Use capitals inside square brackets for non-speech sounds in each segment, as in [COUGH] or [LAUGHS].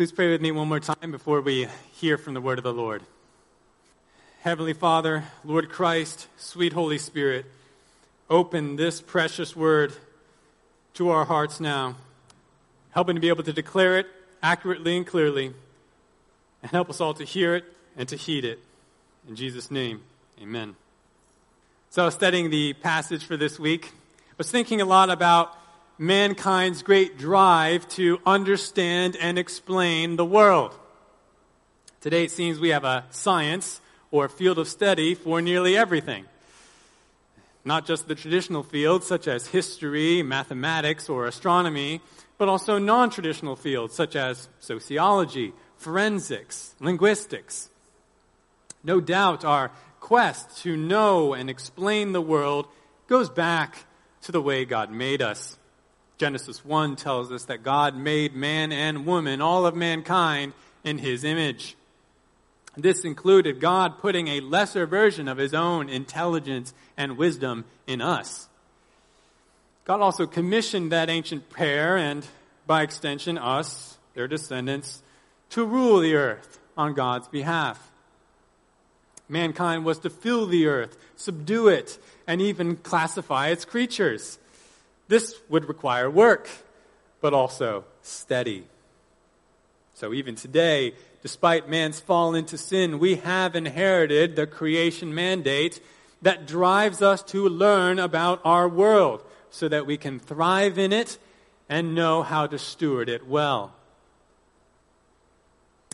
Please pray with me one more time before we hear from the word of the Lord. Heavenly Father, Lord Christ, sweet Holy Spirit, open this precious word to our hearts now. Help us to be able to declare it accurately and clearly, and help us all to hear it and to heed it. In Jesus' name, amen. So, I was studying the passage for this week. I was thinking a lot about mankind's great drive to understand and explain the world. Today it seems we have a science or field of study for nearly everything. Not just the traditional fields such as history, mathematics, or astronomy, but also non traditional fields such as sociology, forensics, linguistics. No doubt our quest to know and explain the world goes back to the way God made us. Genesis 1 tells us that God made man and woman, all of mankind, in his image. This included God putting a lesser version of his own intelligence and wisdom in us. God also commissioned that ancient pair and, by extension, us, their descendants, to rule the earth on God's behalf. Mankind was to fill the earth, subdue it, and even classify its creatures. This would require work, but also steady. So even today, despite man's fall into sin, we have inherited the creation mandate that drives us to learn about our world so that we can thrive in it and know how to steward it well.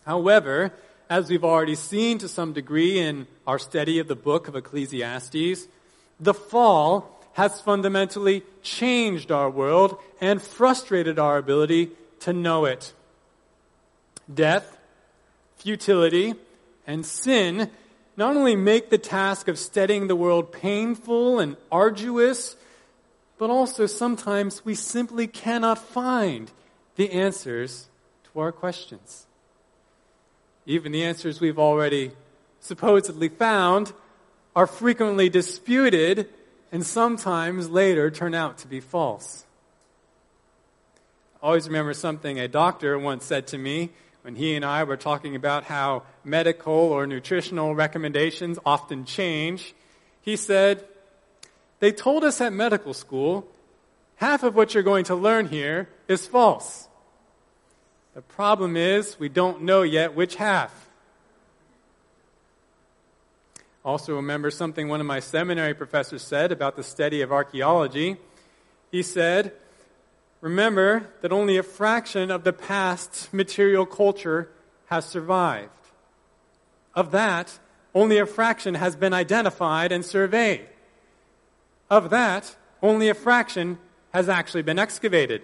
However, as we've already seen to some degree in our study of the book of Ecclesiastes, the fall has fundamentally changed our world and frustrated our ability to know it. Death, futility, and sin not only make the task of studying the world painful and arduous, but also sometimes we simply cannot find the answers to our questions. Even the answers we've already supposedly found are frequently disputed and sometimes later turn out to be false. I always remember something a doctor once said to me when he and I were talking about how medical or nutritional recommendations often change. He said, They told us at medical school half of what you're going to learn here is false. The problem is we don't know yet which half. Also, remember something one of my seminary professors said about the study of archaeology. He said, Remember that only a fraction of the past material culture has survived. Of that, only a fraction has been identified and surveyed. Of that, only a fraction has actually been excavated.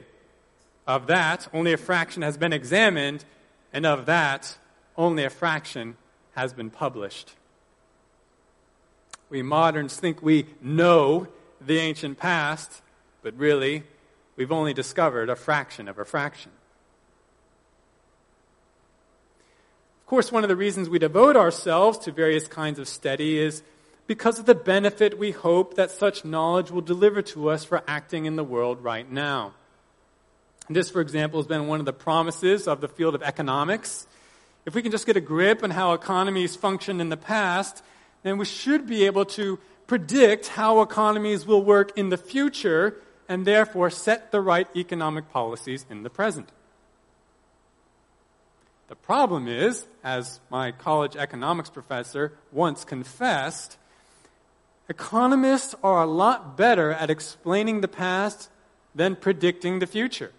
Of that, only a fraction has been examined. And of that, only a fraction has been published. We moderns think we know the ancient past, but really, we've only discovered a fraction of a fraction. Of course, one of the reasons we devote ourselves to various kinds of study is because of the benefit we hope that such knowledge will deliver to us for acting in the world right now. This, for example, has been one of the promises of the field of economics. If we can just get a grip on how economies functioned in the past, then we should be able to predict how economies will work in the future and therefore set the right economic policies in the present. The problem is, as my college economics professor once confessed, economists are a lot better at explaining the past than predicting the future.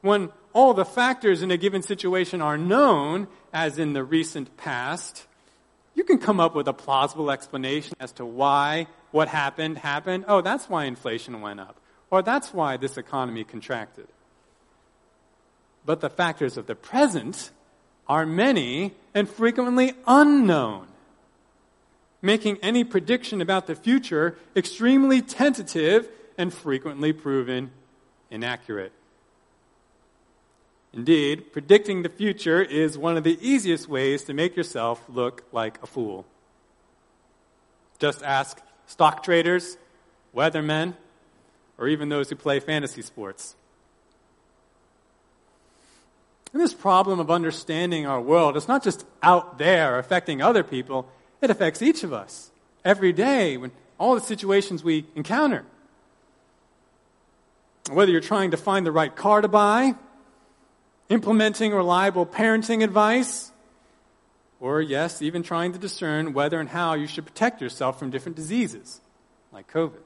When all the factors in a given situation are known, as in the recent past, you can come up with a plausible explanation as to why what happened happened. Oh, that's why inflation went up. Or that's why this economy contracted. But the factors of the present are many and frequently unknown, making any prediction about the future extremely tentative and frequently proven inaccurate. Indeed, predicting the future is one of the easiest ways to make yourself look like a fool. Just ask stock traders, weathermen, or even those who play fantasy sports. And this problem of understanding our world is not just out there affecting other people, it affects each of us every day when all the situations we encounter. Whether you're trying to find the right car to buy, implementing reliable parenting advice, or, yes, even trying to discern whether and how you should protect yourself from different diseases, like COVID.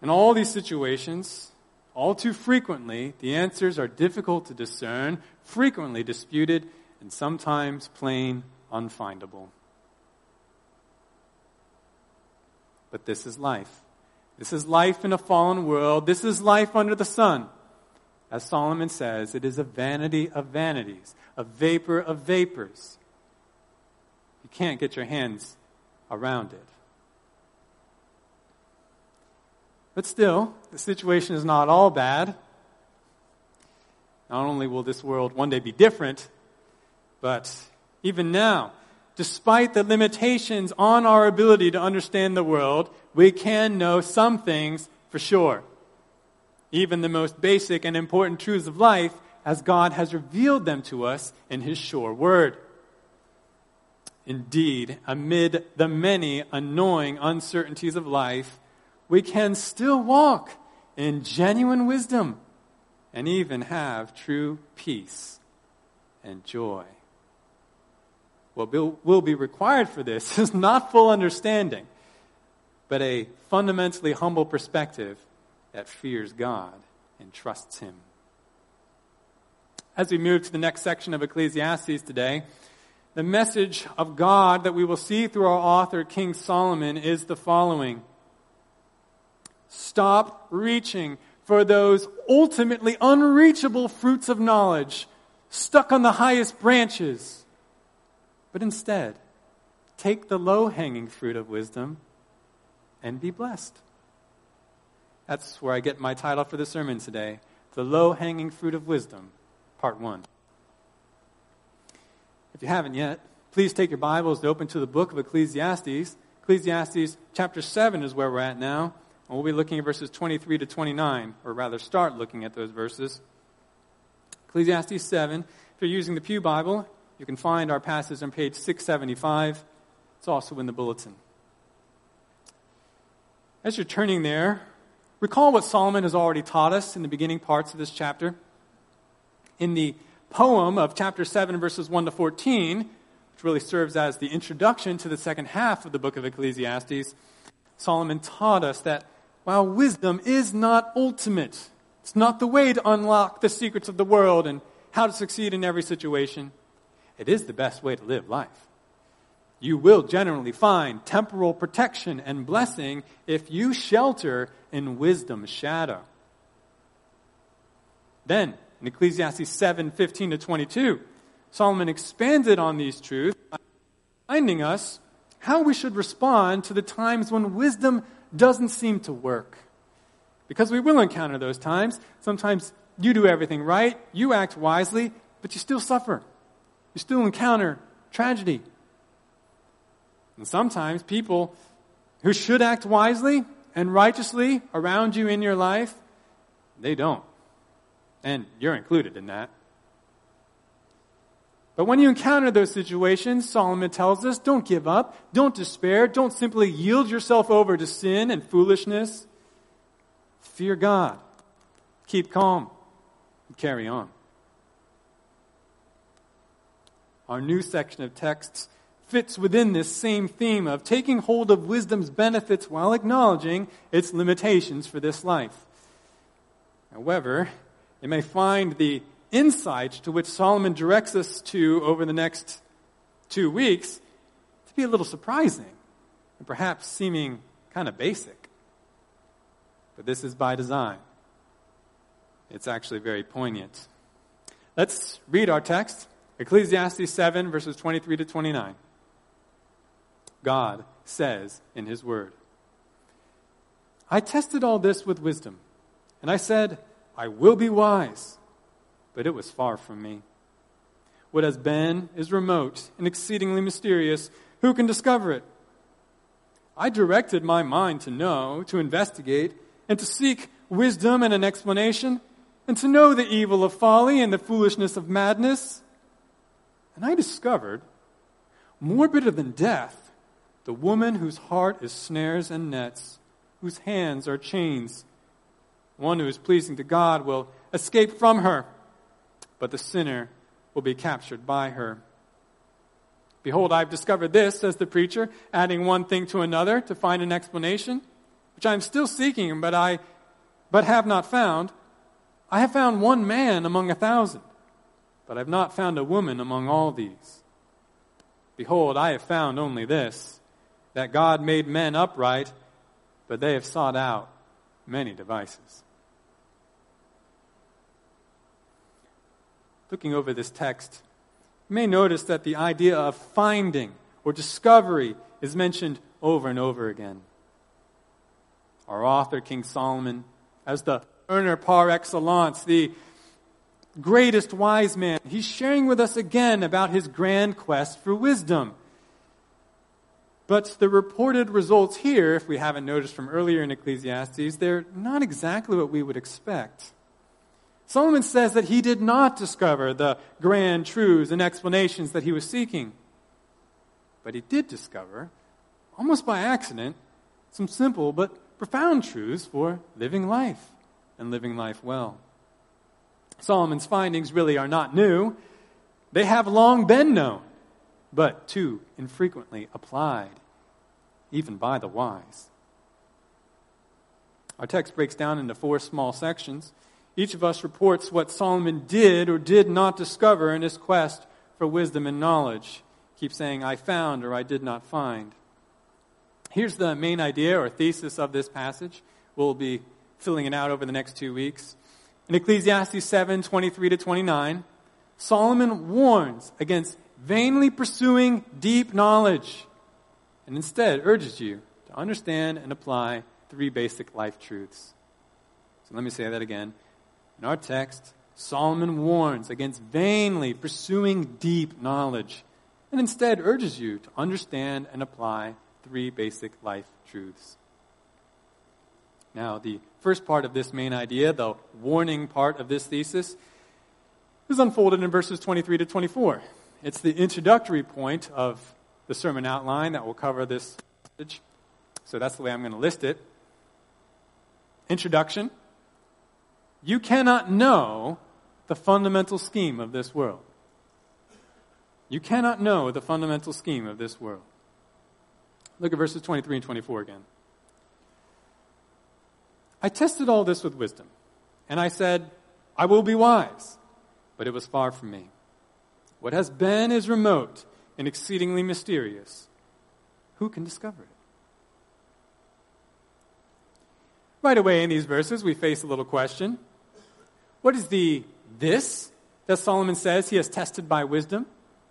In all these situations, all too frequently, the answers are difficult to discern, frequently disputed, and sometimes plain unfindable. But this is life. This is life in a fallen world. This is life under the sun. As Solomon says, it is a vanity of vanities, a vapor of vapors. You can't get your hands around it. But still, the situation is not all bad. Not only will this world one day be different, but even now, despite the limitations on our ability to understand the world, we can know some things for sure. Even the most basic and important truths of life, as God has revealed them to us in His sure word. Indeed, amid the many annoying uncertainties of life, we can still walk in genuine wisdom and even have true peace and joy. What will be required for this [LAUGHS] is not full understanding, but a fundamentally humble perspective that fears God and trusts Him. As we move to the next section of Ecclesiastes today, the message of God that we will see through our author, King Solomon, is the following Stop reaching for those ultimately unreachable fruits of knowledge stuck on the highest branches. But instead, take the low hanging fruit of wisdom and be blessed. That's where I get my title for the sermon today The Low Hanging Fruit of Wisdom, Part 1. If you haven't yet, please take your Bibles to open to the book of Ecclesiastes. Ecclesiastes chapter 7 is where we're at now. And we'll be looking at verses 23 to 29, or rather start looking at those verses. Ecclesiastes 7. If you're using the Pew Bible, you can find our passage on page 675. It's also in the bulletin. As you're turning there, recall what Solomon has already taught us in the beginning parts of this chapter. In the poem of chapter 7, verses 1 to 14, which really serves as the introduction to the second half of the book of Ecclesiastes, Solomon taught us that while wisdom is not ultimate, it's not the way to unlock the secrets of the world and how to succeed in every situation, it is the best way to live life. You will generally find temporal protection and blessing if you shelter in wisdom's shadow. Then, in Ecclesiastes 7 15 to 22, Solomon expanded on these truths, reminding us how we should respond to the times when wisdom doesn't seem to work. Because we will encounter those times. Sometimes you do everything right, you act wisely, but you still suffer. You still encounter tragedy. And sometimes people who should act wisely and righteously around you in your life, they don't. And you're included in that. But when you encounter those situations, Solomon tells us, don't give up, don't despair, don't simply yield yourself over to sin and foolishness. Fear God. Keep calm and carry on. Our new section of texts fits within this same theme of taking hold of wisdom's benefits while acknowledging its limitations for this life. However, it may find the insight to which Solomon directs us to over the next two weeks to be a little surprising and perhaps seeming kind of basic. But this is by design. It's actually very poignant. Let's read our text Ecclesiastes 7, verses 23 to 29. God says in His Word I tested all this with wisdom, and I said, I will be wise but it was far from me. What has been is remote and exceedingly mysterious. Who can discover it? I directed my mind to know, to investigate, and to seek wisdom and an explanation, and to know the evil of folly and the foolishness of madness. And I discovered, more bitter than death, the woman whose heart is snares and nets, whose hands are chains. One who is pleasing to God will escape from her, but the sinner will be captured by her. Behold, I've discovered this, says the preacher, adding one thing to another to find an explanation, which I am still seeking, but I but have not found. I have found one man among a thousand, but I have not found a woman among all these. Behold, I have found only this, that God made men upright, but they have sought out many devices. Looking over this text, you may notice that the idea of finding or discovery is mentioned over and over again. Our author, King Solomon, as the earner par excellence, the greatest wise man. He's sharing with us again about his grand quest for wisdom. But the reported results here, if we haven't noticed from earlier in Ecclesiastes, they're not exactly what we would expect. Solomon says that he did not discover the grand truths and explanations that he was seeking. But he did discover, almost by accident, some simple but profound truths for living life and living life well. Solomon's findings really are not new. They have long been known, but too infrequently applied, even by the wise. Our text breaks down into four small sections. Each of us reports what Solomon did or did not discover in his quest for wisdom and knowledge. Keep saying, I found or I did not find. Here's the main idea or thesis of this passage. We'll be filling it out over the next two weeks. In Ecclesiastes 7 23 to 29, Solomon warns against vainly pursuing deep knowledge and instead urges you to understand and apply three basic life truths. So let me say that again. In our text, Solomon warns against vainly pursuing deep knowledge and instead urges you to understand and apply three basic life truths. Now, the first part of this main idea, the warning part of this thesis, is unfolded in verses 23 to 24. It's the introductory point of the sermon outline that will cover this message. So that's the way I'm going to list it. Introduction. You cannot know the fundamental scheme of this world. You cannot know the fundamental scheme of this world. Look at verses 23 and 24 again. I tested all this with wisdom, and I said, I will be wise. But it was far from me. What has been is remote and exceedingly mysterious. Who can discover it? Right away in these verses, we face a little question. What is the this that Solomon says he has tested by wisdom?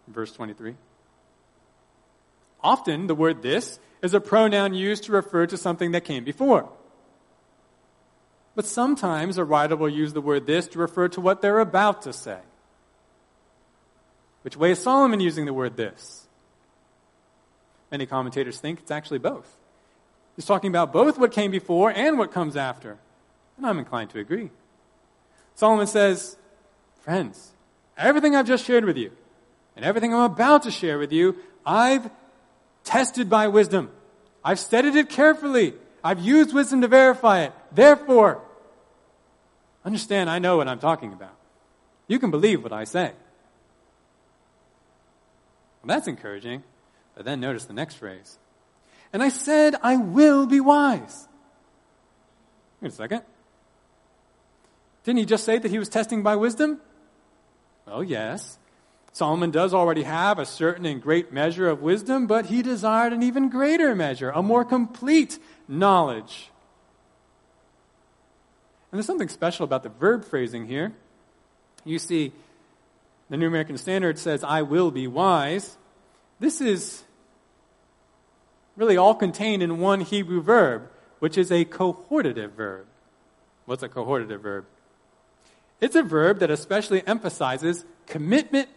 Verse 23. Often, the word this is a pronoun used to refer to something that came before. But sometimes a writer will use the word this to refer to what they're about to say. Which way is Solomon using the word this? Many commentators think it's actually both. He's talking about both what came before and what comes after. And I'm inclined to agree. Solomon says, Friends, everything I've just shared with you and everything I'm about to share with you, I've tested by wisdom. I've studied it carefully. I've used wisdom to verify it. Therefore, understand I know what I'm talking about. You can believe what I say. Well, that's encouraging. But then notice the next phrase. And I said, I will be wise. Wait a second. Didn't he just say that he was testing by wisdom? Well, yes. Solomon does already have a certain and great measure of wisdom, but he desired an even greater measure, a more complete knowledge. And there's something special about the verb phrasing here. You see, the New American Standard says, I will be wise. This is really all contained in one Hebrew verb, which is a cohortative verb. What's a cohortative verb? It's a verb that especially emphasizes commitment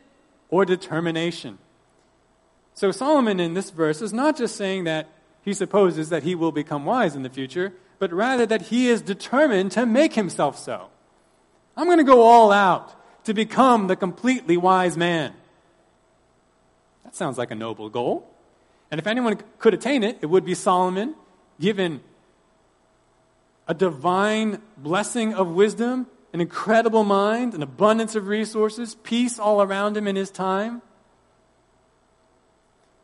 or determination. So Solomon in this verse is not just saying that he supposes that he will become wise in the future, but rather that he is determined to make himself so. I'm going to go all out to become the completely wise man. That sounds like a noble goal. And if anyone could attain it, it would be Solomon, given a divine blessing of wisdom, an incredible mind, an abundance of resources, peace all around him in his time.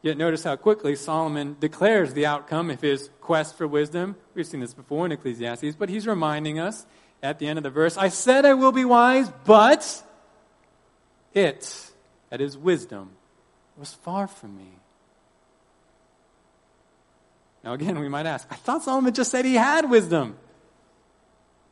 Yet notice how quickly Solomon declares the outcome of his quest for wisdom. We've seen this before in Ecclesiastes, but he's reminding us at the end of the verse I said I will be wise, but it, that is wisdom, was far from me. Now, again, we might ask, I thought Solomon just said he had wisdom.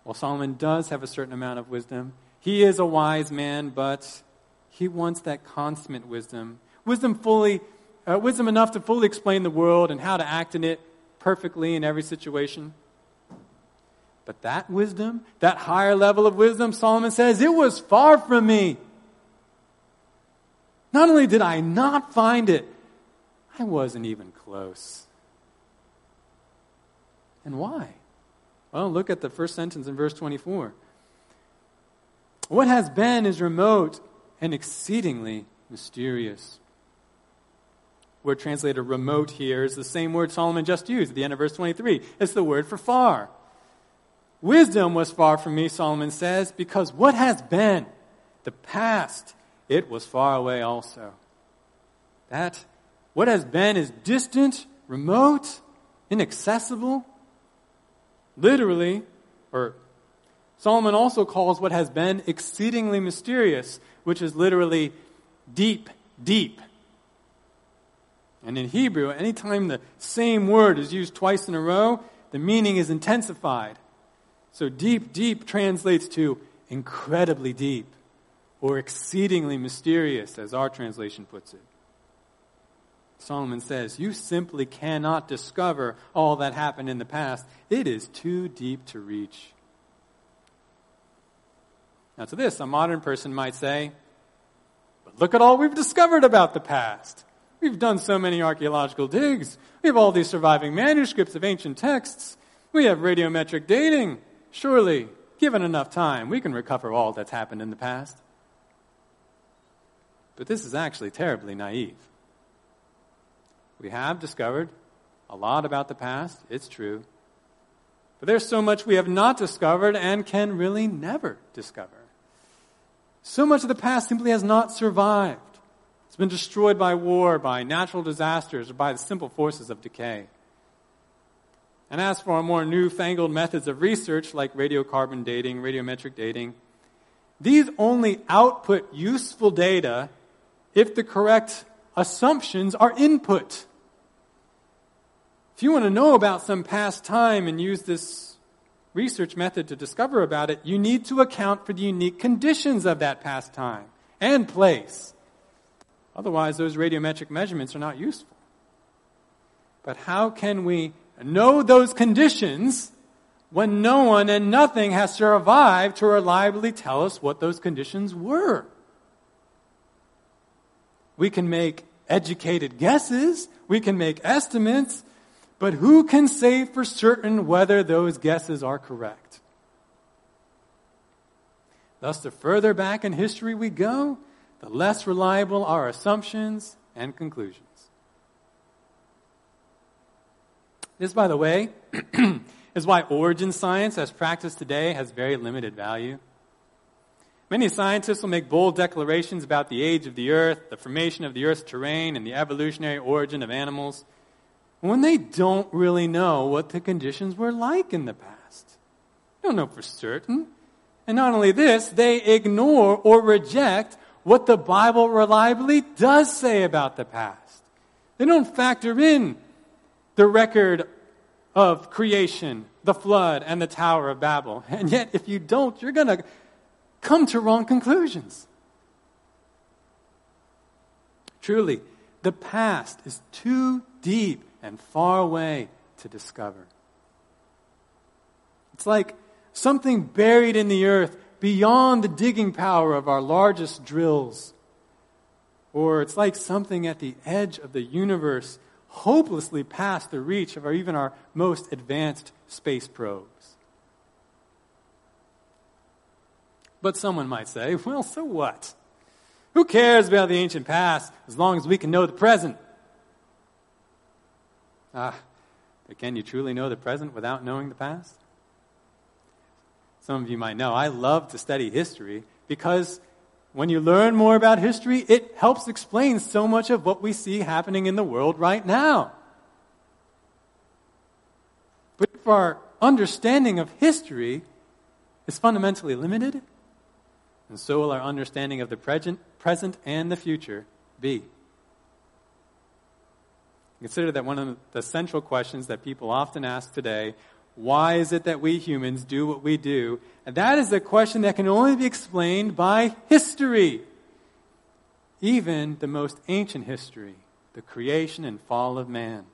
Well, Solomon does have a certain amount of wisdom. He is a wise man, but he wants that consummate wisdom. Wisdom fully uh, wisdom enough to fully explain the world and how to act in it perfectly in every situation. But that wisdom, that higher level of wisdom, Solomon says, it was far from me. Not only did I not find it, I wasn't even close. And why? Well, look at the first sentence in verse 24. What has been is remote and exceedingly mysterious word translated remote here is the same word Solomon just used at the end of verse 23. It's the word for far. Wisdom was far from me, Solomon says, because what has been, the past, it was far away also. That, what has been is distant, remote, inaccessible. Literally, or Solomon also calls what has been exceedingly mysterious, which is literally deep, deep. And in Hebrew, anytime the same word is used twice in a row, the meaning is intensified. So deep, deep translates to incredibly deep or exceedingly mysterious, as our translation puts it. Solomon says, You simply cannot discover all that happened in the past. It is too deep to reach. Now, to this, a modern person might say, But look at all we've discovered about the past. We've done so many archaeological digs. We have all these surviving manuscripts of ancient texts. We have radiometric dating. Surely, given enough time, we can recover all that's happened in the past. But this is actually terribly naive. We have discovered a lot about the past, it's true. But there's so much we have not discovered and can really never discover. So much of the past simply has not survived. It's been destroyed by war, by natural disasters, or by the simple forces of decay. And as for our more newfangled methods of research like radiocarbon dating, radiometric dating, these only output useful data if the correct assumptions are input. If you want to know about some past time and use this research method to discover about it, you need to account for the unique conditions of that past time and place. Otherwise, those radiometric measurements are not useful. But how can we know those conditions when no one and nothing has survived to reliably tell us what those conditions were? We can make educated guesses, we can make estimates, but who can say for certain whether those guesses are correct? Thus, the further back in history we go, the less reliable our assumptions and conclusions. This, by the way, [CLEARS THROAT] is why origin science, as practiced today, has very limited value. Many scientists will make bold declarations about the age of the earth, the formation of the earth's terrain, and the evolutionary origin of animals when they don't really know what the conditions were like in the past. They don't know for certain. And not only this, they ignore or reject what the Bible reliably does say about the past. They don't factor in the record of creation, the flood, and the Tower of Babel. [LAUGHS] And yet, if you don't, you're going to come to wrong conclusions. Truly, the past is too deep and far away to discover. It's like something buried in the earth beyond the digging power of our largest drills. Or it's like something at the edge of the universe, hopelessly past the reach of our, even our most advanced space probes. But someone might say, [LAUGHS] well, so what? Who cares about the ancient past as long as we can know the present? Ah, but can you truly know the present without knowing the past? Some of you might know I love to study history because when you learn more about history, it helps explain so much of what we see happening in the world right now. But if our understanding of history is fundamentally limited, and so will our understanding of the present, and the future be. Consider that one of the central questions that people often ask today why is it that we humans do what we do? And that is a question that can only be explained by history. Even the most ancient history, the creation and fall of man.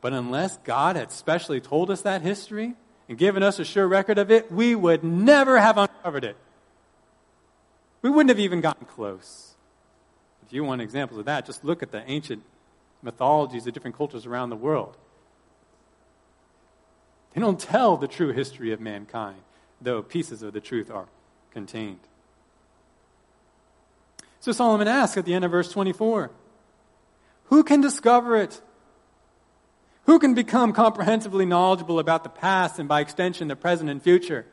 But unless God had specially told us that history and given us a sure record of it, we would never have uncovered it. We wouldn't have even gotten close. If you want examples of that, just look at the ancient mythologies of different cultures around the world. They don't tell the true history of mankind, though pieces of the truth are contained. So Solomon asks at the end of verse 24 Who can discover it? Who can become comprehensively knowledgeable about the past and by extension the present and future?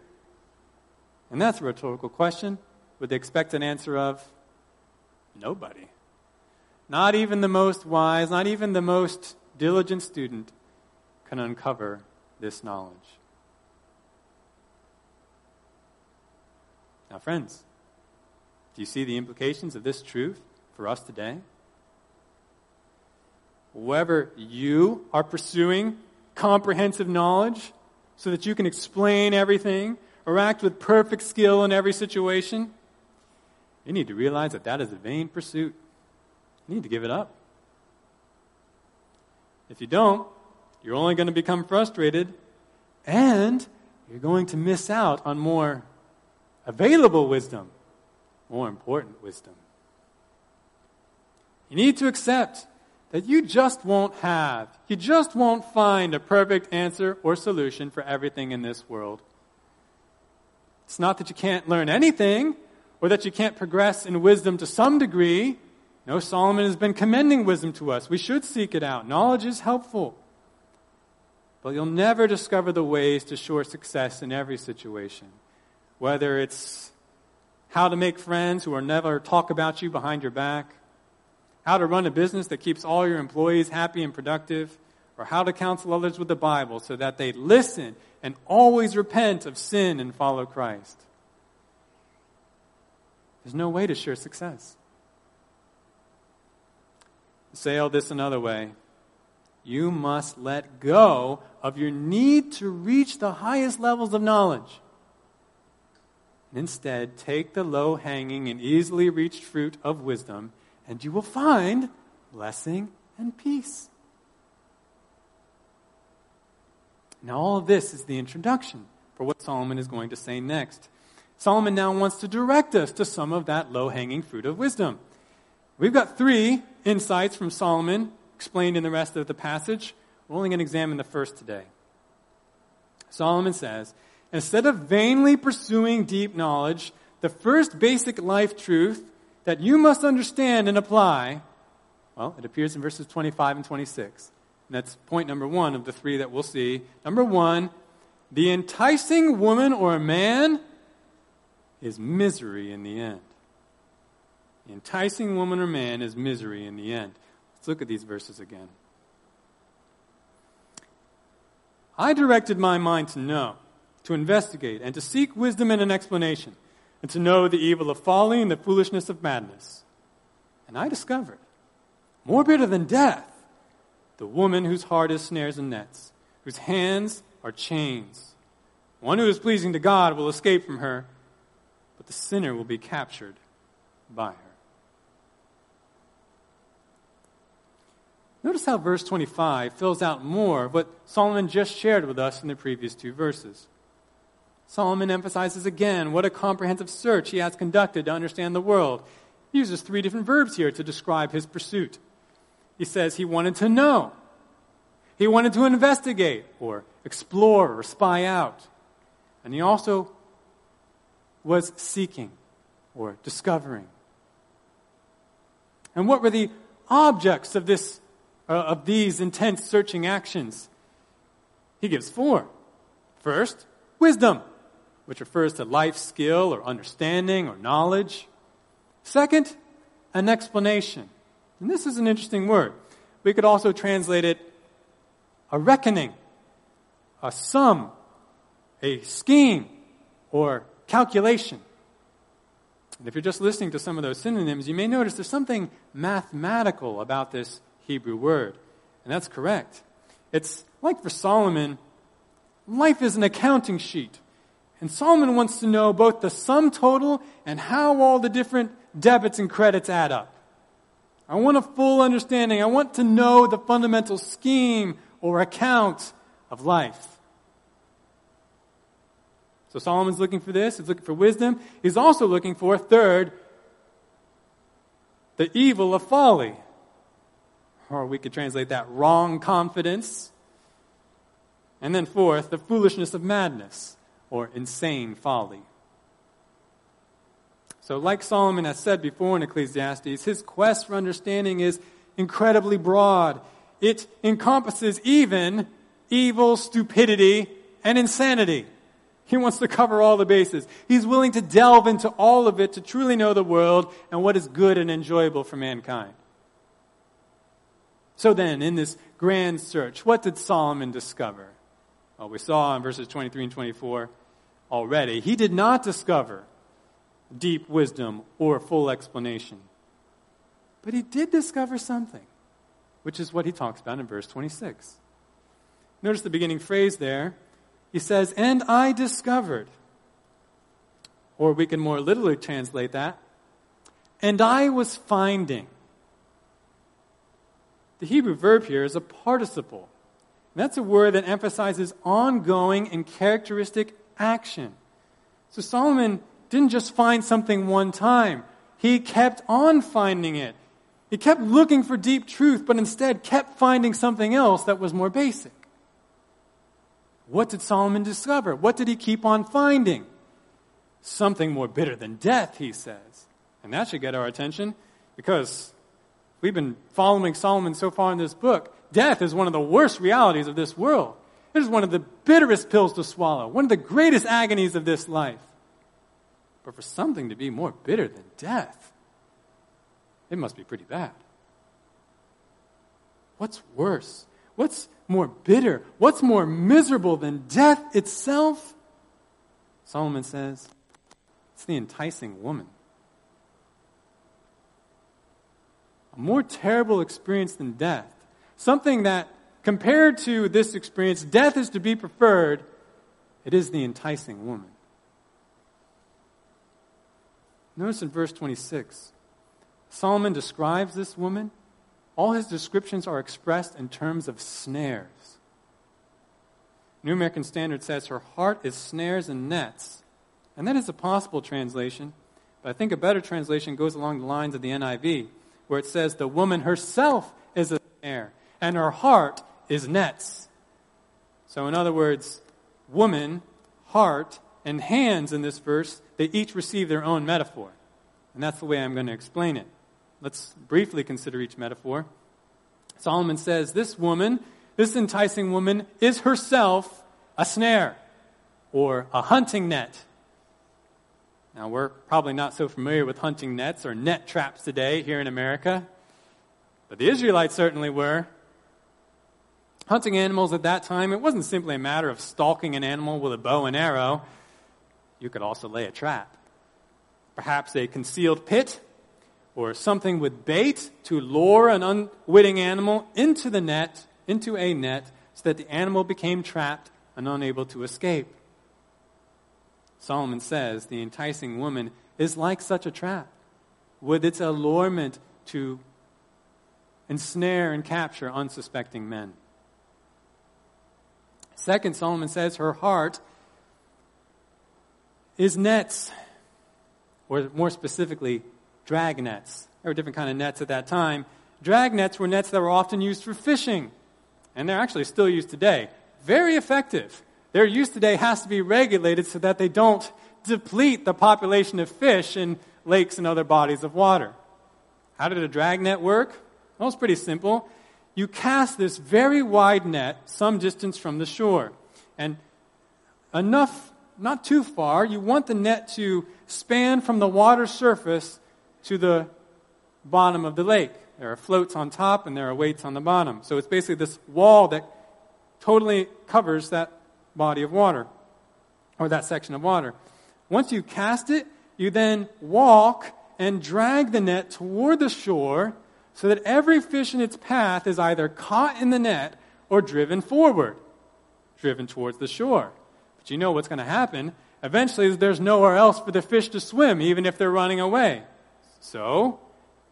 And that's a rhetorical question with the expected answer of nobody. Not even the most wise, not even the most diligent student can uncover this knowledge. Now, friends, do you see the implications of this truth for us today? Whether you are pursuing comprehensive knowledge so that you can explain everything or act with perfect skill in every situation, you need to realize that that is a vain pursuit. You need to give it up. If you don't, you're only going to become frustrated and you're going to miss out on more available wisdom, more important wisdom. You need to accept that you just won't have, you just won't find a perfect answer or solution for everything in this world. It's not that you can't learn anything or that you can't progress in wisdom to some degree. No, Solomon has been commending wisdom to us. We should seek it out. Knowledge is helpful. But you'll never discover the ways to sure success in every situation. Whether it's how to make friends who will never talk about you behind your back, how to run a business that keeps all your employees happy and productive, or how to counsel others with the Bible so that they listen and always repent of sin and follow Christ. There's no way to sure success. Say this another way you must let go of your need to reach the highest levels of knowledge. Instead, take the low hanging and easily reached fruit of wisdom, and you will find blessing and peace. Now, all of this is the introduction for what Solomon is going to say next. Solomon now wants to direct us to some of that low hanging fruit of wisdom. We've got three insights from Solomon explained in the rest of the passage. We're only going to examine the first today. Solomon says, instead of vainly pursuing deep knowledge, the first basic life truth that you must understand and apply, well, it appears in verses 25 and 26. And that's point number one of the three that we'll see. Number one, the enticing woman or man is misery in the end. The enticing woman or man is misery in the end. Let's look at these verses again. I directed my mind to know, to investigate, and to seek wisdom and an explanation, and to know the evil of folly and the foolishness of madness. And I discovered, more bitter than death, the woman whose heart is snares and nets, whose hands are chains. One who is pleasing to God will escape from her, but the sinner will be captured by her. Notice how verse 25 fills out more of what Solomon just shared with us in the previous two verses. Solomon emphasizes again what a comprehensive search he has conducted to understand the world. He uses three different verbs here to describe his pursuit. He says he wanted to know, he wanted to investigate, or explore, or spy out. And he also was seeking or discovering. And what were the objects of, this, uh, of these intense searching actions? He gives four. First, wisdom, which refers to life skill or understanding or knowledge. Second, an explanation. And this is an interesting word. We could also translate it a reckoning, a sum, a scheme, or calculation. And if you're just listening to some of those synonyms, you may notice there's something mathematical about this Hebrew word. And that's correct. It's like for Solomon, life is an accounting sheet. And Solomon wants to know both the sum total and how all the different debits and credits add up. I want a full understanding. I want to know the fundamental scheme or account of life. So Solomon's looking for this. He's looking for wisdom. He's also looking for, third, the evil of folly. Or we could translate that wrong confidence. And then fourth, the foolishness of madness or insane folly. So, like Solomon has said before in Ecclesiastes, his quest for understanding is incredibly broad. It encompasses even evil, stupidity, and insanity. He wants to cover all the bases. He's willing to delve into all of it to truly know the world and what is good and enjoyable for mankind. So then, in this grand search, what did Solomon discover? Well, we saw in verses 23 and 24 already. He did not discover deep wisdom or full explanation. But he did discover something, which is what he talks about in verse 26. Notice the beginning phrase there. He says, And I discovered. Or we can more literally translate that, and I was finding. The Hebrew verb here is a participle. That's a word that emphasizes ongoing and characteristic action. So Solomon didn't just find something one time, he kept on finding it. He kept looking for deep truth, but instead kept finding something else that was more basic. What did Solomon discover? What did he keep on finding? Something more bitter than death, he says. And that should get our attention because we've been following Solomon so far in this book. Death is one of the worst realities of this world. It is one of the bitterest pills to swallow, one of the greatest agonies of this life. But for something to be more bitter than death, it must be pretty bad. What's worse? What's more bitter? What's more miserable than death itself? Solomon says, it's the enticing woman. A more terrible experience than death. Something that, compared to this experience, death is to be preferred. It is the enticing woman. Notice in verse 26, Solomon describes this woman. All his descriptions are expressed in terms of snares. New American Standard says her heart is snares and nets. And that is a possible translation, but I think a better translation goes along the lines of the NIV, where it says the woman herself is a snare, and her heart is nets. So, in other words, woman, heart, and hands in this verse, they each receive their own metaphor. And that's the way I'm going to explain it. Let's briefly consider each metaphor. Solomon says, This woman, this enticing woman, is herself a snare or a hunting net. Now, we're probably not so familiar with hunting nets or net traps today here in America, but the Israelites certainly were. Hunting animals at that time, it wasn't simply a matter of stalking an animal with a bow and arrow. You could also lay a trap. Perhaps a concealed pit or something with bait to lure an unwitting animal into the net, into a net, so that the animal became trapped and unable to escape. Solomon says the enticing woman is like such a trap, with its allurement to ensnare and capture unsuspecting men. Second, Solomon says her heart is nets, or more specifically, drag nets. There were different kind of nets at that time. Drag nets were nets that were often used for fishing, and they're actually still used today. Very effective. Their use today has to be regulated so that they don't deplete the population of fish in lakes and other bodies of water. How did a drag net work? Well, it's pretty simple. You cast this very wide net some distance from the shore. And enough, not too far, you want the net to span from the water surface to the bottom of the lake. There are floats on top and there are weights on the bottom. So it's basically this wall that totally covers that body of water or that section of water. Once you cast it, you then walk and drag the net toward the shore so that every fish in its path is either caught in the net or driven forward, driven towards the shore. But you know what's going to happen. Eventually, there's nowhere else for the fish to swim, even if they're running away. So,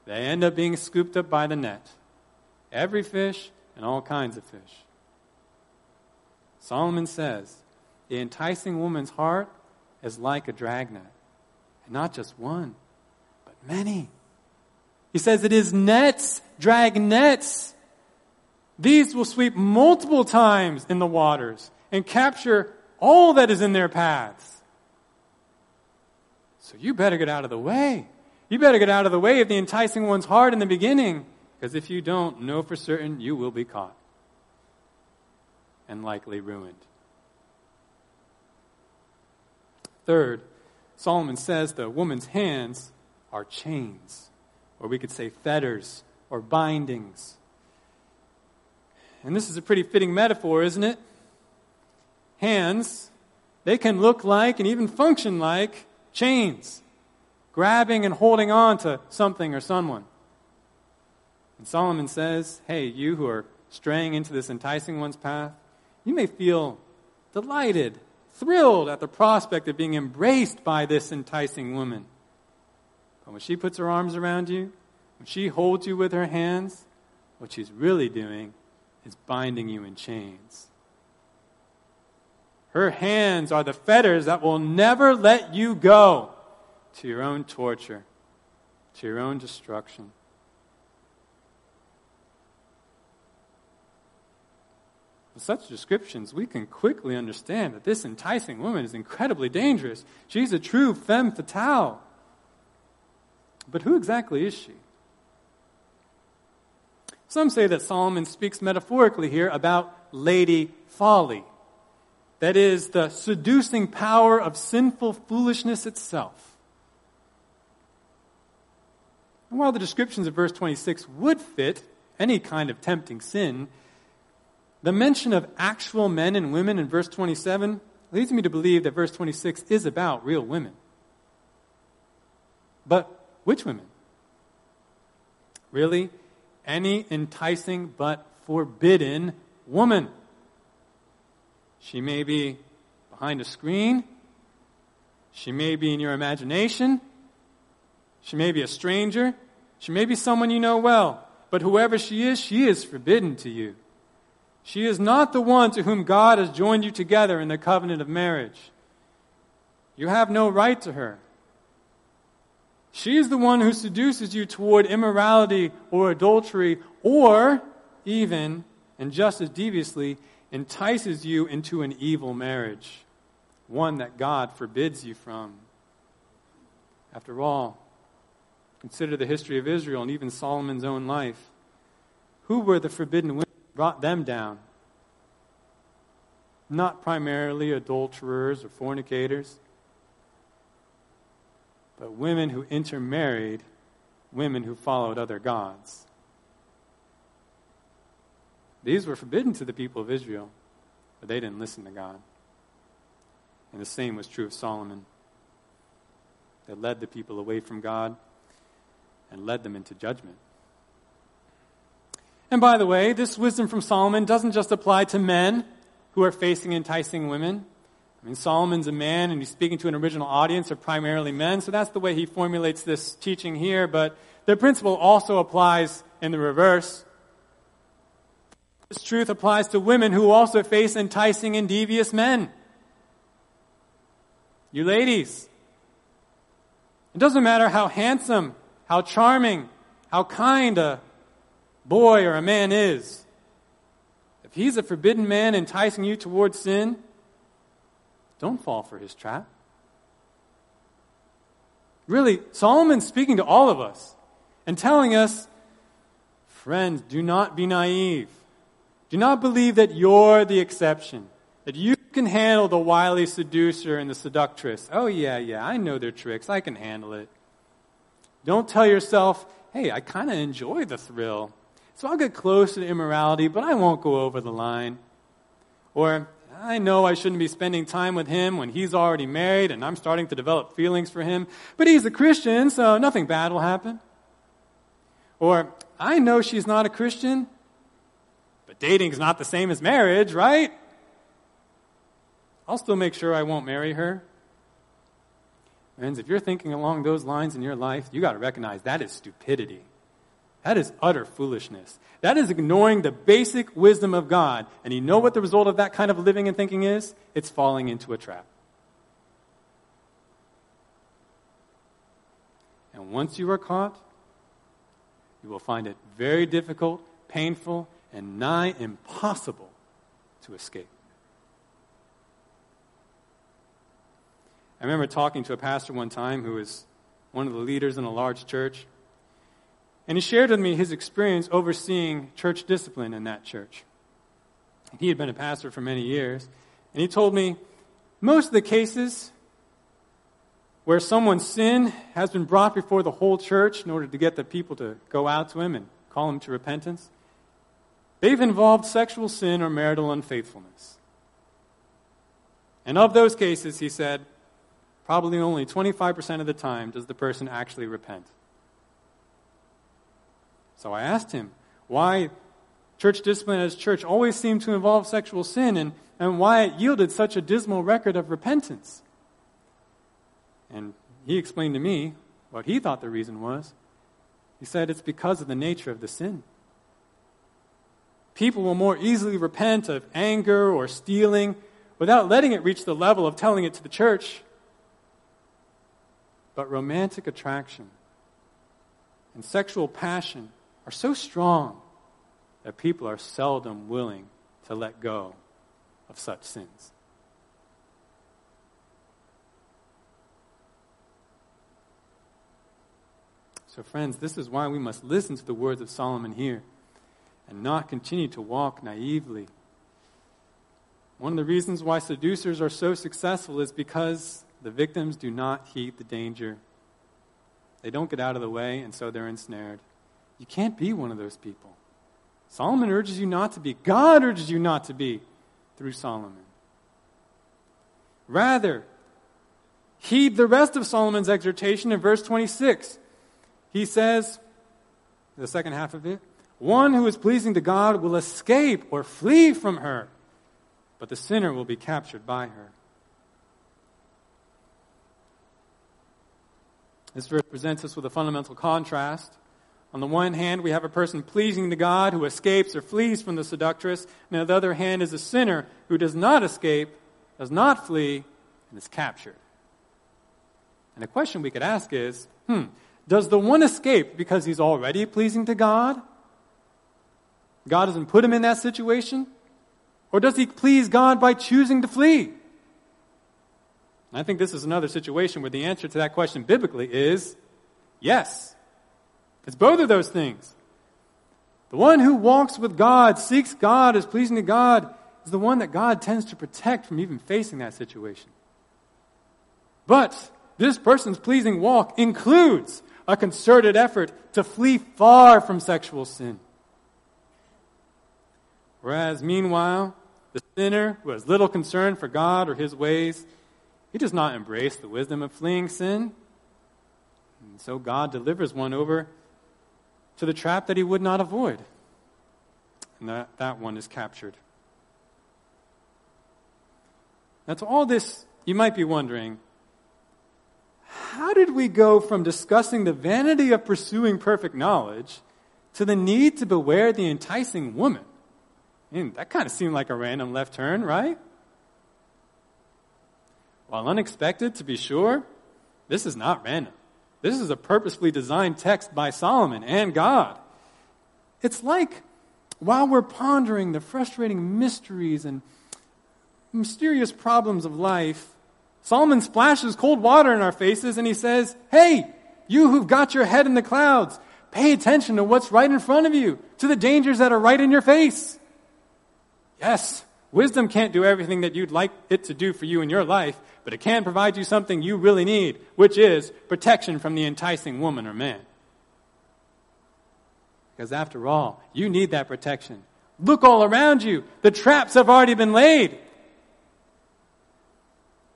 they end up being scooped up by the net. Every fish and all kinds of fish. Solomon says, the enticing woman's heart is like a dragnet. And not just one, but many. He says it is nets, drag nets. These will sweep multiple times in the waters and capture all that is in their paths. So you better get out of the way. You better get out of the way of the enticing one's heart in the beginning, because if you don't, know for certain you will be caught and likely ruined. Third, Solomon says the woman's hands are chains, or we could say fetters or bindings. And this is a pretty fitting metaphor, isn't it? Hands, they can look like and even function like chains, grabbing and holding on to something or someone. And Solomon says, hey, you who are straying into this enticing one's path, you may feel delighted thrilled at the prospect of being embraced by this enticing woman. But when she puts her arms around you, when she holds you with her hands, what she's really doing is binding you in chains. Her hands are the fetters that will never let you go to your own torture, to your own destruction. With such descriptions, we can quickly understand that this enticing woman is incredibly dangerous. She's a true femme fatale. But who exactly is she? Some say that Solomon speaks metaphorically here about Lady Folly. That is, the seducing power of sinful foolishness itself. And while the descriptions of verse 26 would fit any kind of tempting sin, the mention of actual men and women in verse 27 leads me to believe that verse 26 is about real women. But which women? Really? Any enticing but forbidden woman. She may be behind a screen. She may be in your imagination. She may be a stranger. She may be someone you know well. But whoever she is, she is forbidden to you. She is not the one to whom God has joined you together in the covenant of marriage. You have no right to her. She is the one who seduces you toward immorality or adultery, or even, and just as deviously, entices you into an evil marriage, one that God forbids you from. After all, consider the history of Israel and even Solomon's own life. Who were the forbidden women? brought them down. Not primarily adulterers or fornicators, but women who intermarried women who followed other gods. These were forbidden to the people of Israel, but they didn't listen to God. And the same was true of Solomon. They led the people away from God and led them into judgment. And by the way, this wisdom from Solomon doesn't just apply to men who are facing enticing women. I mean, Solomon's a man and he's speaking to an original audience of primarily men, so that's the way he formulates this teaching here, but the principle also applies in the reverse. This truth applies to women who also face enticing and devious men. You ladies, it doesn't matter how handsome, how charming, how kind a boy or a man is, if he's a forbidden man enticing you towards sin, don't fall for his trap. Really, Solomon's speaking to all of us and telling us, friends, do not be naive. Do not believe that you're the exception, that you can handle the wily seducer and the seductress. Oh, yeah, yeah, I know their tricks. I can handle it. Don't tell yourself, hey, I kind of enjoy the thrill. So I'll get close to immorality, but I won't go over the line. Or, I know I shouldn't be spending time with him when he's already married and I'm starting to develop feelings for him, but he's a Christian, so nothing bad will happen. Or, I know she's not a Christian, but dating's not the same as marriage, right? I'll still make sure I won't marry her. Friends, if you're thinking along those lines in your life, you got to recognize that is stupidity. That is utter foolishness. That is ignoring the basic wisdom of God. And you know what the result of that kind of living and thinking is? It's falling into a trap. And once you are caught, you will find it very difficult, painful, and nigh impossible to escape. I remember talking to a pastor one time who was one of the leaders in a large church. And he shared with me his experience overseeing church discipline in that church. He had been a pastor for many years. And he told me most of the cases where someone's sin has been brought before the whole church in order to get the people to go out to him and call him to repentance, they've involved sexual sin or marital unfaithfulness. And of those cases, he said, probably only 25% of the time does the person actually repent. So I asked him why church discipline as church always seemed to involve sexual sin and, and why it yielded such a dismal record of repentance. And he explained to me what he thought the reason was. He said it's because of the nature of the sin. People will more easily repent of anger or stealing without letting it reach the level of telling it to the church but romantic attraction and sexual passion are so strong that people are seldom willing to let go of such sins. So, friends, this is why we must listen to the words of Solomon here and not continue to walk naively. One of the reasons why seducers are so successful is because the victims do not heed the danger. They don't get out of the way, and so they're ensnared. You can't be one of those people. Solomon urges you not to be. God urges you not to be through Solomon. Rather, heed the rest of Solomon's exhortation in verse 26. He says, the second half of it, one who is pleasing to God will escape or flee from her, but the sinner will be captured by her. This verse presents us with a fundamental contrast. On the one hand, we have a person pleasing to God who escapes or flees from the seductress, and on the other hand is a sinner who does not escape, does not flee, and is captured. And the question we could ask is hmm, does the one escape because he's already pleasing to God? God doesn't put him in that situation? Or does he please God by choosing to flee? I think this is another situation where the answer to that question biblically is yes. It's both of those things. The one who walks with God, seeks God, is pleasing to God, is the one that God tends to protect from even facing that situation. But this person's pleasing walk includes a concerted effort to flee far from sexual sin. Whereas, meanwhile, the sinner who has little concern for God or his ways he does not embrace the wisdom of fleeing sin. And so God delivers one over to the trap that he would not avoid. And that, that one is captured. Now, to all this, you might be wondering how did we go from discussing the vanity of pursuing perfect knowledge to the need to beware the enticing woman? I mean, that kind of seemed like a random left turn, right? While unexpected, to be sure, this is not random. This is a purposefully designed text by Solomon and God. It's like while we're pondering the frustrating mysteries and mysterious problems of life, Solomon splashes cold water in our faces and he says, Hey, you who've got your head in the clouds, pay attention to what's right in front of you, to the dangers that are right in your face. Yes, wisdom can't do everything that you'd like it to do for you in your life, but it can provide you something you really need, which is protection from the enticing woman or man. Because after all, you need that protection. Look all around you. The traps have already been laid.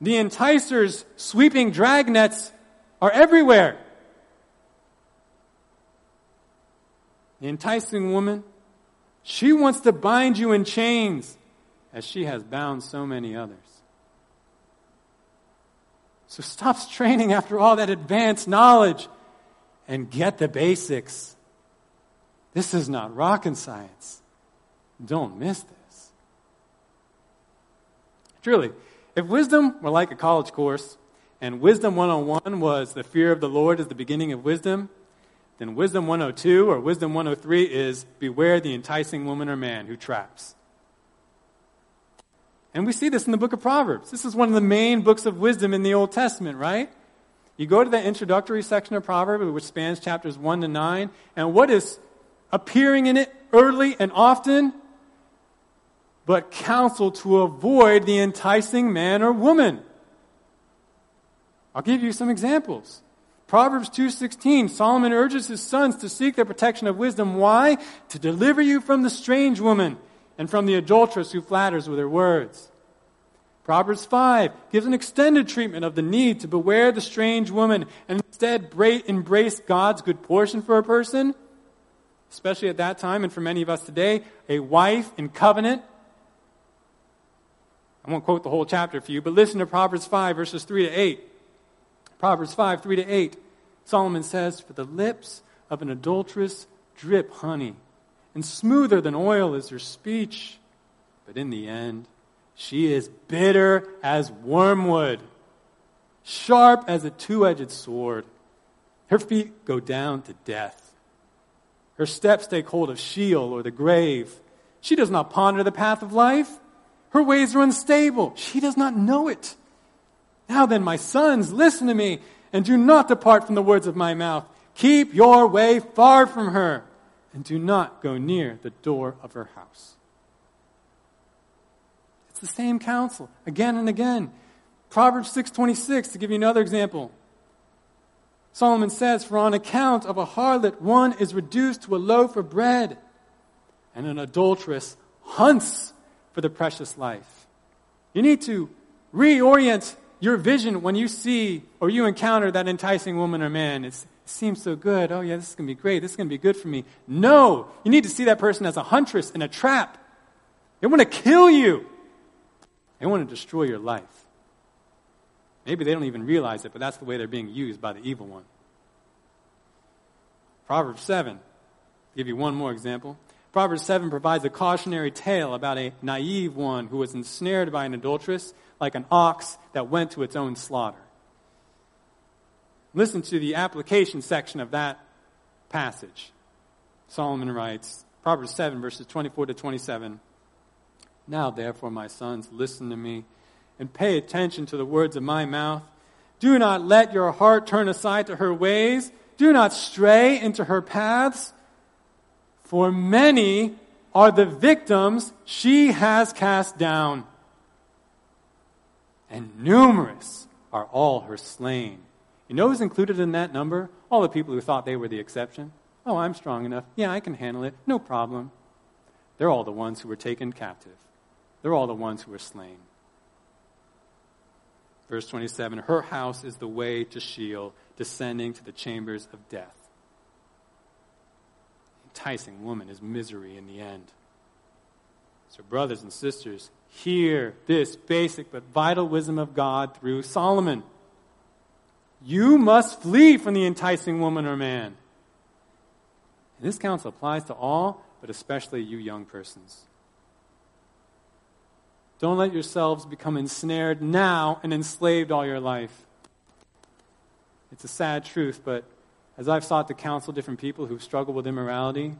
The enticers sweeping drag nets are everywhere. The enticing woman, she wants to bind you in chains as she has bound so many others. So stop [LAUGHS] straining after all that advanced knowledge and get the basics. This is not rocket science. Don't miss this. Truly, if wisdom were like a college course, and Wisdom 101 was the fear of the Lord is the beginning of wisdom, then Wisdom 102 or Wisdom 103 is beware the enticing woman or man who traps. And we see this in the book of Proverbs. This is one of the main books of wisdom in the Old Testament, right? You go to the introductory section of Proverbs, which spans chapters 1 to 9, and what is appearing in it early and often? But counsel to avoid the enticing man or woman. I'll give you some examples. Proverbs 2:16 Solomon urges his sons to seek the protection of wisdom why? To deliver you from the strange woman and from the adulteress who flatters with her words. Proverbs 5 gives an extended treatment of the need to beware the strange woman and instead embrace God's good portion for a person, especially at that time and for many of us today, a wife in covenant. I won't quote the whole chapter for you, but listen to Proverbs 5, verses 3 to 8. Proverbs 5, 3 to 8. Solomon says, For the lips of an adulteress drip honey and smoother than oil is her speech. But in the end, she is bitter as wormwood, sharp as a two edged sword. Her feet go down to death. Her steps take hold of Sheol or the grave. She does not ponder the path of life. Her ways are unstable. She does not know it. Now then, my sons, listen to me and do not depart from the words of my mouth. Keep your way far from her and do not go near the door of her house. It's the same counsel again and again. Proverbs 6:26 to give you another example. Solomon says, "For on account of a harlot one is reduced to a loaf of bread, and an adulteress hunts for the precious life." You need to reorient your vision when you see or you encounter that enticing woman or man. It's seems so good. Oh, yeah, this is going to be great. This is going to be good for me. No, you need to see that person as a huntress in a trap. They want to kill you, they want to destroy your life. Maybe they don't even realize it, but that's the way they're being used by the evil one. Proverbs 7, I'll give you one more example. Proverbs 7 provides a cautionary tale about a naive one who was ensnared by an adulteress like an ox that went to its own slaughter. Listen to the application section of that passage. Solomon writes, Proverbs 7, verses 24 to 27. Now, therefore, my sons, listen to me and pay attention to the words of my mouth. Do not let your heart turn aside to her ways. Do not stray into her paths. For many are the victims she has cast down, and numerous are all her slain. You know who's included in that number? All the people who thought they were the exception. Oh, I'm strong enough. Yeah, I can handle it. No problem. They're all the ones who were taken captive. They're all the ones who were slain. Verse 27 Her house is the way to Sheol, descending to the chambers of death. Enticing woman is misery in the end. So, brothers and sisters, hear this basic but vital wisdom of God through Solomon. You must flee from the enticing woman or man. And this counsel applies to all, but especially you young persons. Don't let yourselves become ensnared now and enslaved all your life. It's a sad truth, but as I've sought to counsel different people who've struggled with immorality,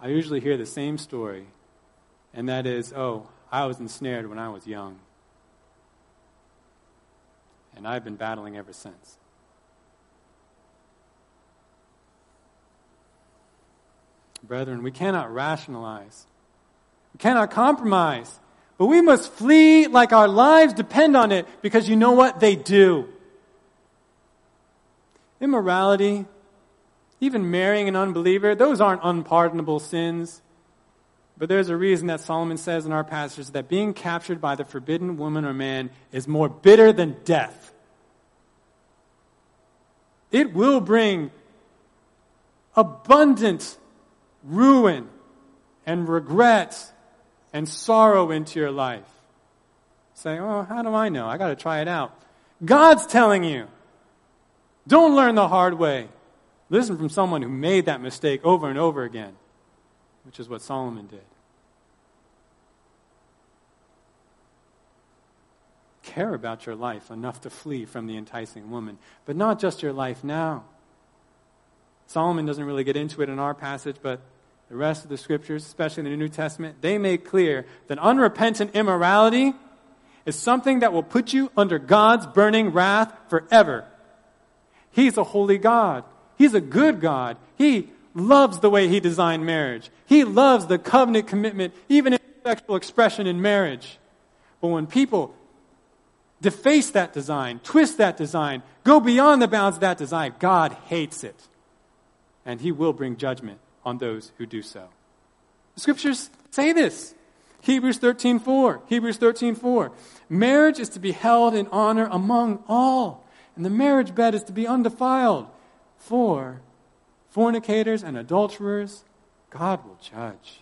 I usually hear the same story, and that is, oh, I was ensnared when I was young. And I've been battling ever since. Brethren, we cannot rationalize. We cannot compromise. But we must flee like our lives depend on it because you know what? They do. Immorality, even marrying an unbeliever, those aren't unpardonable sins. But there's a reason that Solomon says in our passage that being captured by the forbidden woman or man is more bitter than death. It will bring abundant ruin and regret and sorrow into your life. Say, oh, how do I know? I got to try it out. God's telling you. Don't learn the hard way. Listen from someone who made that mistake over and over again, which is what Solomon did. Care about your life enough to flee from the enticing woman, but not just your life now. Solomon doesn't really get into it in our passage, but the rest of the scriptures, especially in the New Testament, they make clear that unrepentant immorality is something that will put you under God's burning wrath forever. He's a holy God. He's a good God. He loves the way He designed marriage. He loves the covenant commitment, even in sexual expression in marriage. But when people deface that design, twist that design, go beyond the bounds of that design, God hates it. And He will bring judgment on those who do so. The scriptures say this. Hebrews 13:4. Hebrews 13:4. Marriage is to be held in honor among all, and the marriage bed is to be undefiled. For fornicators and adulterers, God will judge.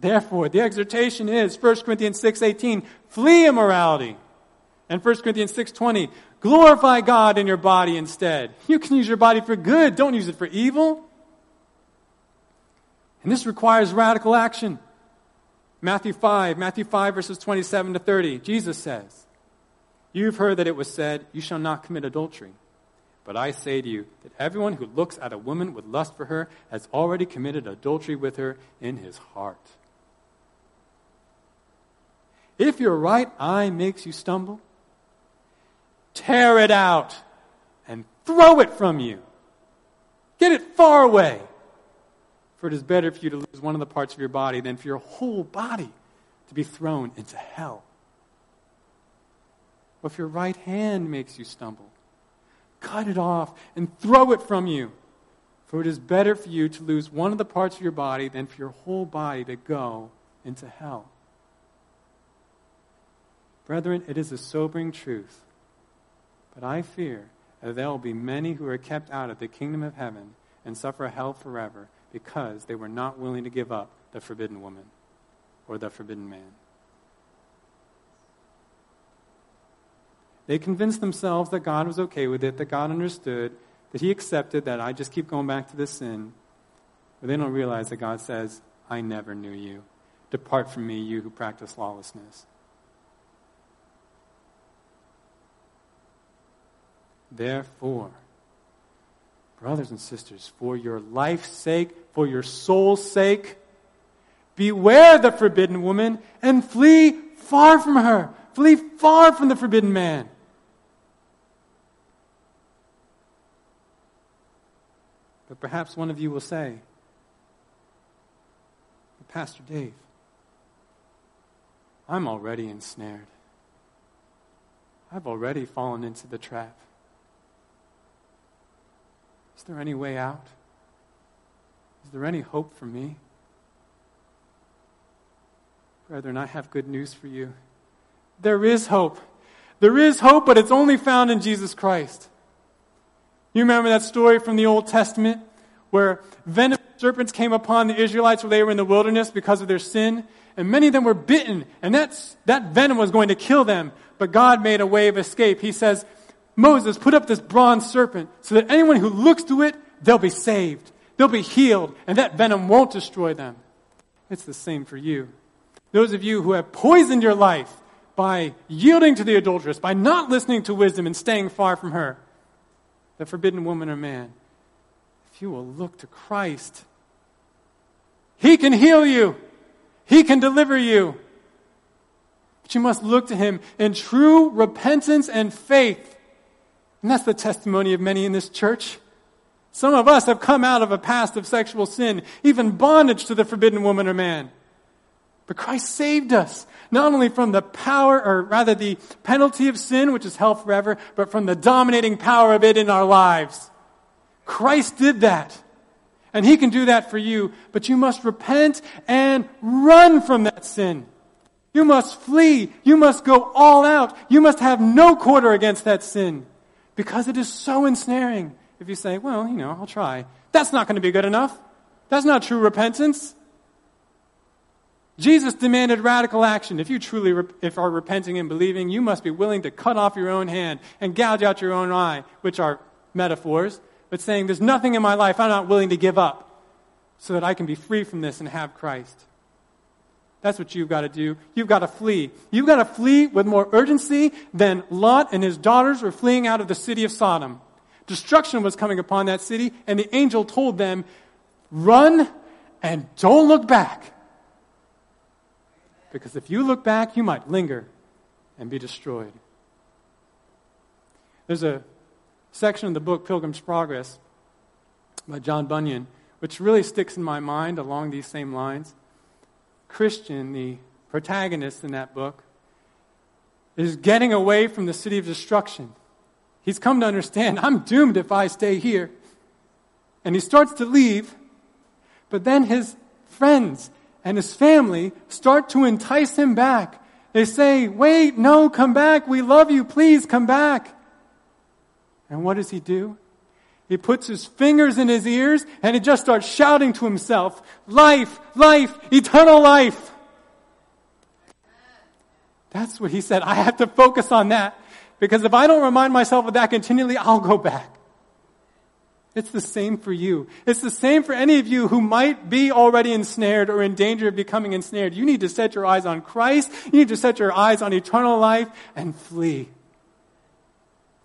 Therefore, the exhortation is 1 Corinthians 6:18, flee immorality. And 1 Corinthians 6:20, glorify God in your body instead. You can use your body for good, don't use it for evil. And this requires radical action. Matthew 5, Matthew 5 verses 27 to 30. Jesus says, You've heard that it was said, you shall not commit adultery. But I say to you that everyone who looks at a woman with lust for her has already committed adultery with her in his heart. If your right eye makes you stumble, tear it out and throw it from you. Get it far away. For it is better for you to lose one of the parts of your body than for your whole body to be thrown into hell. Or if your right hand makes you stumble, cut it off and throw it from you. For it is better for you to lose one of the parts of your body than for your whole body to go into hell. Brethren, it is a sobering truth but I fear that there will be many who are kept out of the kingdom of heaven and suffer hell forever because they were not willing to give up the forbidden woman or the forbidden man. They convinced themselves that God was okay with it, that God understood, that He accepted that I just keep going back to this sin. But they don't realize that God says, I never knew you. Depart from me, you who practice lawlessness. Therefore, brothers and sisters, for your life's sake, for your soul's sake, beware the forbidden woman and flee far from her. Flee far from the forbidden man. But perhaps one of you will say, Pastor Dave, I'm already ensnared. I've already fallen into the trap. Is there any way out? Is there any hope for me? Brethren, I have good news for you. There is hope. There is hope, but it's only found in Jesus Christ. You remember that story from the Old Testament where venomous serpents came upon the Israelites while they were in the wilderness because of their sin, and many of them were bitten, and that's, that venom was going to kill them, but God made a way of escape. He says, Moses, put up this bronze serpent so that anyone who looks to it, they'll be saved. They'll be healed, and that venom won't destroy them. It's the same for you. Those of you who have poisoned your life by yielding to the adulteress, by not listening to wisdom and staying far from her, the forbidden woman or man, if you will look to Christ, He can heal you. He can deliver you. But you must look to him in true repentance and faith. And that's the testimony of many in this church. Some of us have come out of a past of sexual sin, even bondage to the forbidden woman or man. But Christ saved us, not only from the power, or rather the penalty of sin, which is hell forever, but from the dominating power of it in our lives. Christ did that. And He can do that for you, but you must repent and run from that sin. You must flee. You must go all out. You must have no quarter against that sin because it is so ensnaring. If you say, well, you know, I'll try, that's not going to be good enough. That's not true repentance. Jesus demanded radical action. If you truly if are repenting and believing, you must be willing to cut off your own hand and gouge out your own eye, which are metaphors, but saying, There's nothing in my life I'm not willing to give up so that I can be free from this and have Christ. That's what you've got to do. You've got to flee. You've got to flee with more urgency than Lot and his daughters were fleeing out of the city of Sodom. Destruction was coming upon that city, and the angel told them, Run and don't look back. Because if you look back, you might linger and be destroyed. There's a section of the book Pilgrim's Progress by John Bunyan, which really sticks in my mind along these same lines. Christian, the protagonist in that book, is getting away from the city of destruction. He's come to understand, I'm doomed if I stay here. And he starts to leave, but then his friends and his family start to entice him back. They say, Wait, no, come back. We love you. Please come back. And what does he do? He puts his fingers in his ears and he just starts shouting to himself, Life, life, eternal life. That's what he said. I have to focus on that because if I don't remind myself of that continually, I'll go back. It's the same for you. It's the same for any of you who might be already ensnared or in danger of becoming ensnared. You need to set your eyes on Christ. You need to set your eyes on eternal life and flee.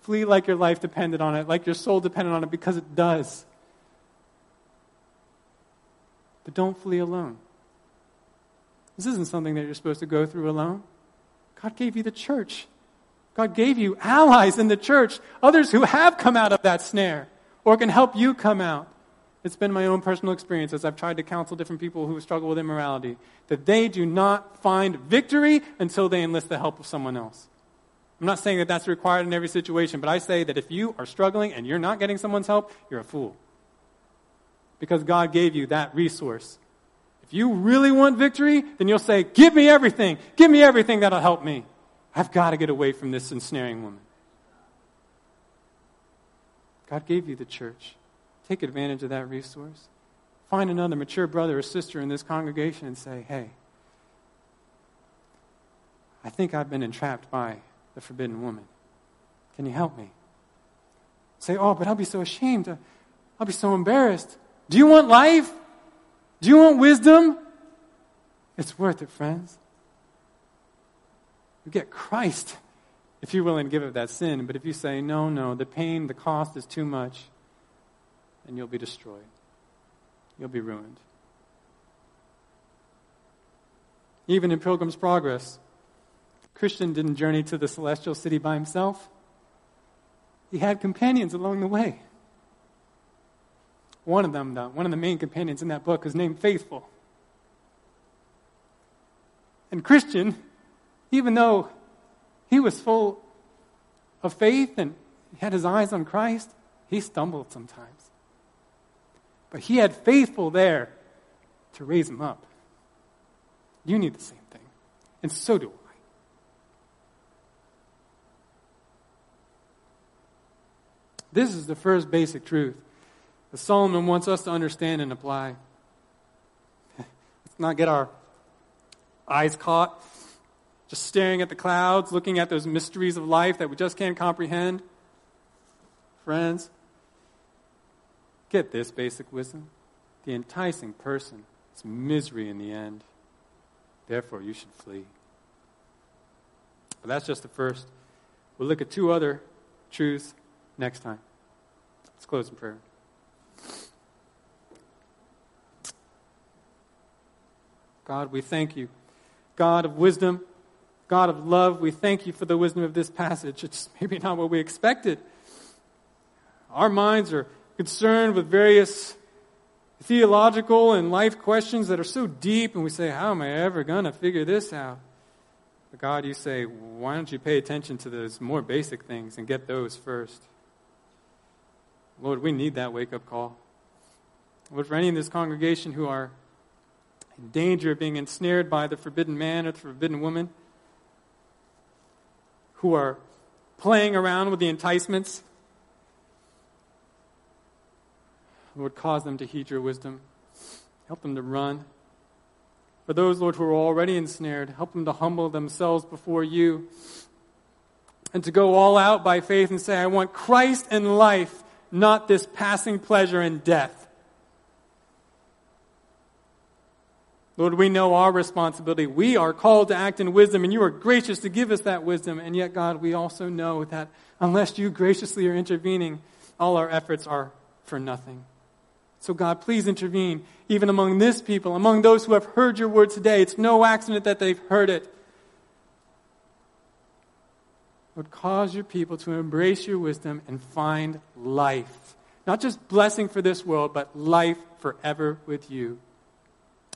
Flee like your life depended on it, like your soul depended on it, because it does. But don't flee alone. This isn't something that you're supposed to go through alone. God gave you the church. God gave you allies in the church, others who have come out of that snare or can help you come out. It's been my own personal experience as I've tried to counsel different people who struggle with immorality that they do not find victory until they enlist the help of someone else. I'm not saying that that's required in every situation, but I say that if you are struggling and you're not getting someone's help, you're a fool. Because God gave you that resource. If you really want victory, then you'll say, Give me everything. Give me everything that'll help me. I've got to get away from this ensnaring woman. God gave you the church. Take advantage of that resource. Find another mature brother or sister in this congregation and say, hey, I think I've been entrapped by the forbidden woman. Can you help me? Say, oh, but I'll be so ashamed. I'll be so embarrassed. Do you want life? Do you want wisdom? It's worth it, friends. You get Christ if you're willing to give up that sin. But if you say, no, no, the pain, the cost is too much, then you'll be destroyed. You'll be ruined. Even in Pilgrim's Progress, Christian didn't journey to the celestial city by himself. He had companions along the way. One of them, though, one of the main companions in that book is named Faithful. And Christian, even though he was full of faith and had his eyes on Christ. He stumbled sometimes. But he had faithful there to raise him up. You need the same thing. And so do I. This is the first basic truth that Solomon wants us to understand and apply. [LAUGHS] Let's not get our eyes caught just staring at the clouds, looking at those mysteries of life that we just can't comprehend. Friends, get this basic wisdom. The enticing person is misery in the end. Therefore, you should flee. But that's just the first. We'll look at two other truths next time. Let's close in prayer. God, we thank you. God of wisdom, God of love, we thank you for the wisdom of this passage. It's maybe not what we expected. Our minds are concerned with various theological and life questions that are so deep, and we say, How am I ever going to figure this out? But God, you say, Why don't you pay attention to those more basic things and get those first? Lord, we need that wake up call. Lord, for any in this congregation who are in danger of being ensnared by the forbidden man or the forbidden woman, who are playing around with the enticements, Lord, cause them to heed your wisdom. Help them to run. For those, Lord, who are already ensnared, help them to humble themselves before you and to go all out by faith and say, I want Christ and life, not this passing pleasure and death. Lord, we know our responsibility. We are called to act in wisdom, and you are gracious to give us that wisdom. And yet, God, we also know that unless you graciously are intervening, all our efforts are for nothing. So, God, please intervene, even among this people, among those who have heard your word today. It's no accident that they've heard it. Lord, cause your people to embrace your wisdom and find life. Not just blessing for this world, but life forever with you.